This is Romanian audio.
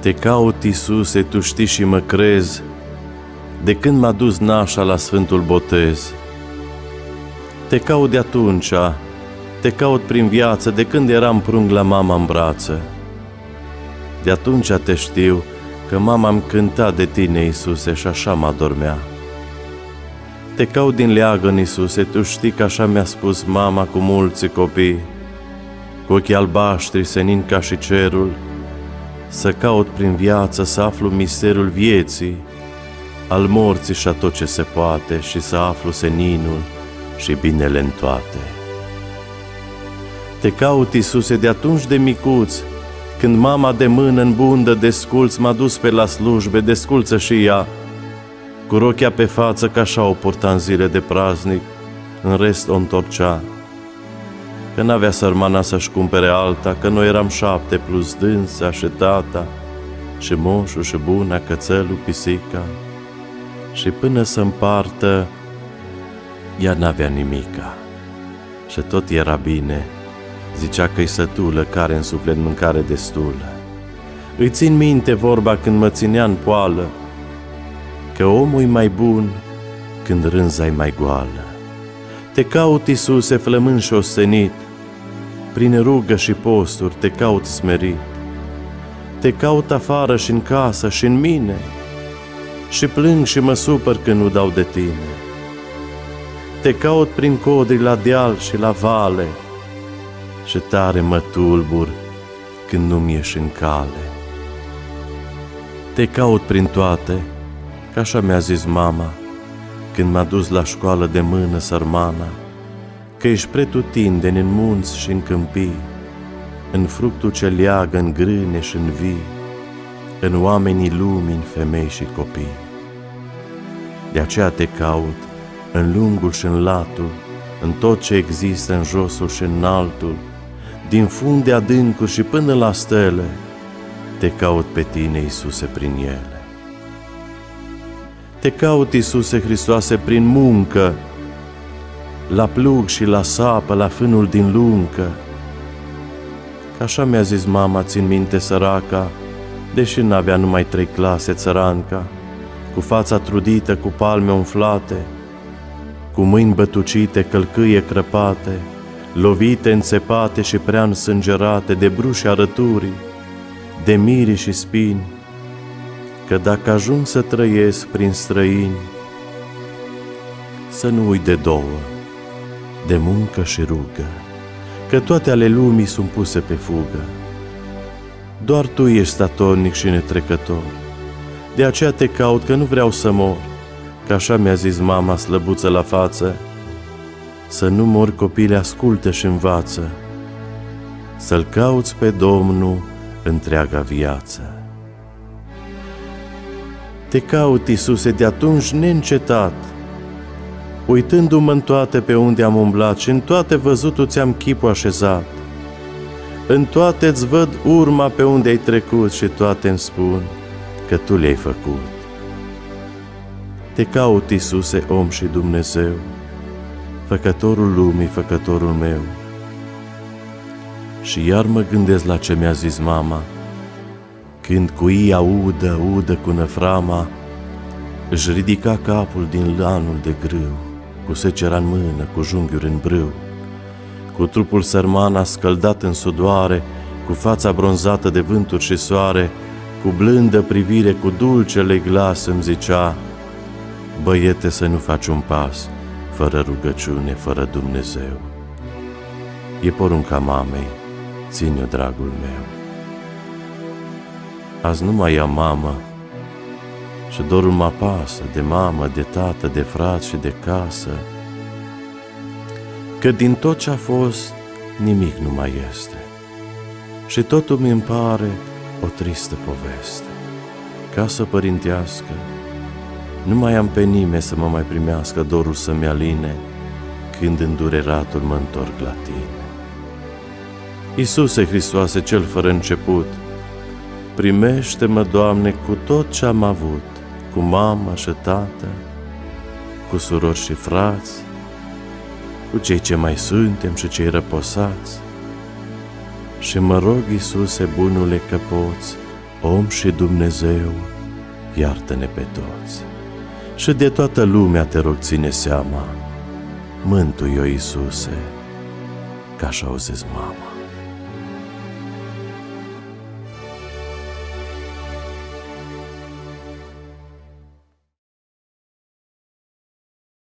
Te caut, Iisuse, Tu știi și mă crezi, de când m-a dus nașa la Sfântul Botez. Te caut de atunci, te caut prin viață, de când eram prung la mama în brațe. De atunci te știu că mama am cântat de tine, Iisuse, și așa mă adormea. Te caut din leagăn, Iisuse, tu știi că așa mi-a spus mama cu mulți copii, cu ochii albaștri senin ca și cerul, să caut prin viață să aflu misterul vieții, al morții și a tot ce se poate și să aflu seninul și binele în toate. Te caut, Iisuse, de atunci de micuț, când mama de mână în bundă desculț m-a dus pe la slujbe, desculță și ea, cu rochia pe față ca așa o purta în zile de praznic, în rest o întorcea. Că n-avea sărmana să-și cumpere alta, că noi eram șapte plus dânsa și tata, și moșul și buna, cățelul, pisica. Și până să împartă, ea n-avea nimica. Și tot era bine, zicea că-i sătulă, care în suflet mâncare destulă. Îi țin minte vorba când mă ținea în poală, că omul e mai bun când rânza e mai goală. Te caut, Iisuse, flămând și ostenit, prin rugă și posturi te caut smerit. Te caut afară și în casă și în mine, și plâng și mă supăr când nu dau de tine. Te caut prin codri la deal și la vale, și tare mă tulbur când nu-mi ieși în cale. Te caut prin toate, ca așa mi-a zis mama, când m-a dus la școală de mână sărmana, că ești pretutindeni în munți și în câmpii, în fructul ce leagă în grâne și în vii, în oamenii lumii, în femei și copii. De aceea te caut în lungul și în latul, în tot ce există în josul și în altul, din funde adâncuri și până la stele, te caut pe tine, Iisuse, prin ele. Te caut, Iisuse Hristoase, prin muncă, la plug și la sapă, la fânul din luncă. Că așa mi-a zis mama, țin minte săraca, deși n-avea numai trei clase țăranca, cu fața trudită, cu palme umflate, cu mâini bătucite, călcâie crăpate, lovite, înțepate și prea însângerate de bruși arăturii, de miri și spini, că dacă ajung să trăiesc prin străini, să nu uit de două, de muncă și rugă, că toate ale lumii sunt puse pe fugă. Doar Tu ești statornic și netrecător, de aceea te caut că nu vreau să mor, că așa mi-a zis mama slăbuță la față, să nu mor copile, ascultă și învață, să-L cauți pe Domnul întreaga viață. Te caut, Iisuse, de atunci neîncetat, uitându-mă în toate pe unde am umblat și în toate văzutul ți-am chipul așezat. În toate îți văd urma pe unde ai trecut și toate îmi spun că Tu le-ai făcut. Te caut, Iisuse, om și Dumnezeu, făcătorul lumii, făcătorul meu. Și iar mă gândesc la ce mi-a zis mama, când cu ei audă, audă cu năframa, își ridica capul din lanul de grâu, cu secera în mână, cu junghiuri în brâu, cu trupul sărmana scăldat în sudoare, cu fața bronzată de vânturi și soare, cu blândă privire, cu dulcele glas îmi zicea, Băiete să nu faci un pas, fără rugăciune, fără Dumnezeu. E porunca mamei, ține-o, dragul meu. Azi nu mai am mamă și dorul mă apasă de mamă, de tată, de frat și de casă, că din tot ce a fost, nimic nu mai este. Și totul mi îmi pare o tristă poveste. Casă părintească, nu mai am pe nimeni să mă mai primească dorul să-mi aline, când îndureratul mă întorc la tine. Iisuse Hristoase, cel fără început, primește-mă, Doamne, cu tot ce am avut, cu mama și tată, cu surori și frați, cu cei ce mai suntem și cei răposați. Și mă rog, Iisuse, bunule, că poți, om și Dumnezeu, iartă-ne pe toți. Și de toată lumea te rog ține seama, mântui-o, Iisuse, ca așa auzezi mama.